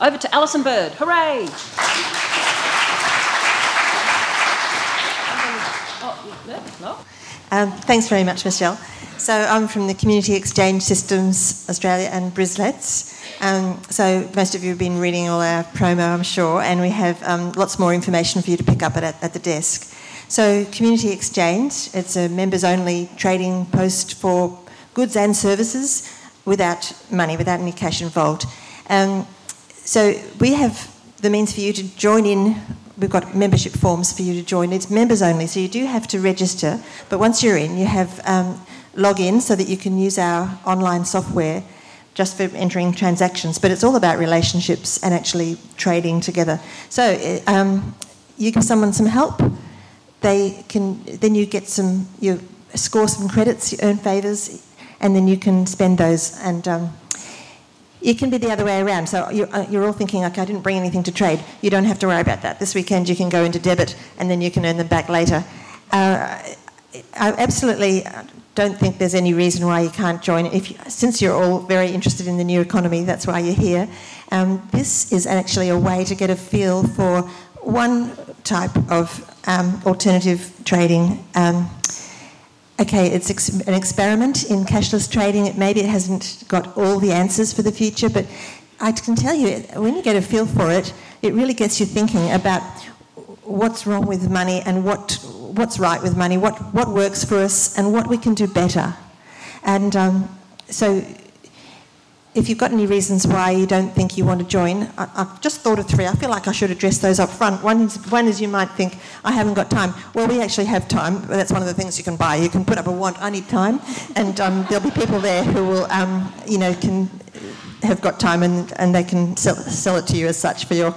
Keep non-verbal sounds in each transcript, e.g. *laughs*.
Over to Alison Bird. Hooray! Um, thanks very much, Michelle. So I'm from the Community Exchange Systems Australia and Brislets. Um, so most of you have been reading all our promo, I'm sure, and we have um, lots more information for you to pick up at, at the desk. So Community Exchange, it's a members-only trading post for goods and services without money, without any cash involved. Um, so we have the means for you to join in. We've got membership forms for you to join. It's members only, so you do have to register. But once you're in, you have um, log in so that you can use our online software just for entering transactions. But it's all about relationships and actually trading together. So um, you give someone some help, they can then you get some you score some credits, you earn favours, and then you can spend those and. Um, it can be the other way around. So you're, uh, you're all thinking, okay, I didn't bring anything to trade. You don't have to worry about that. This weekend you can go into debit and then you can earn them back later. Uh, I absolutely don't think there's any reason why you can't join. If you, since you're all very interested in the new economy, that's why you're here. Um, this is actually a way to get a feel for one type of um, alternative trading. Um, okay, it's ex- an experiment in cashless trading. It, maybe it hasn't got all the answers for the future, but I can tell you, when you get a feel for it, it really gets you thinking about what's wrong with money and what what's right with money, what what works for us, and what we can do better. And um, so if you've got any reasons why you don't think you want to join, I, have just thought of three. I feel like I should address those up front. One is, one is you might think, I haven't got time. Well, we actually have time. That's one of the things you can buy. You can put up a want, I need time, and um, there'll be people there who will, um, you know, can have got time and, and they can sell, sell it to you as such for your.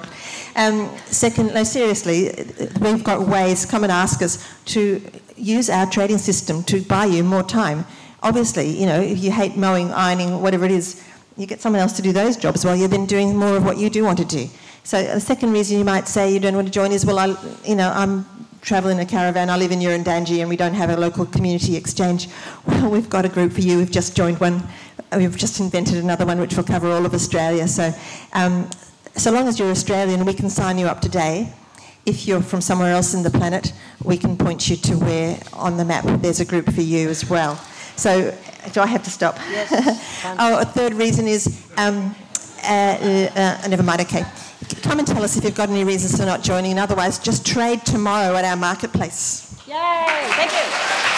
Um, second, no, seriously, we've got ways, come and ask us, to use our trading system to buy you more time. Obviously, you know, if you hate mowing, ironing, whatever it is, you get someone else to do those jobs while you've been doing more of what you do want to do. So the second reason you might say you don't want to join is, well, I, you know, I'm travelling in a caravan. I live in Urandangi and we don't have a local community exchange. *laughs* Well, we've got a group for you. We've just joined one. We've just invented another one which will cover all of Australia. So, um, so long as you're Australian, we can sign you up today. If you're from somewhere else in the planet, we can point you to where on the map there's a group for you as well. So, do I have to stop? Yes. *laughs* oh, a third reason is, um, uh, uh, never mind, okay. Come and tell us if you've got any reasons for not joining, and otherwise, just trade tomorrow at our marketplace. Yay! Thank you.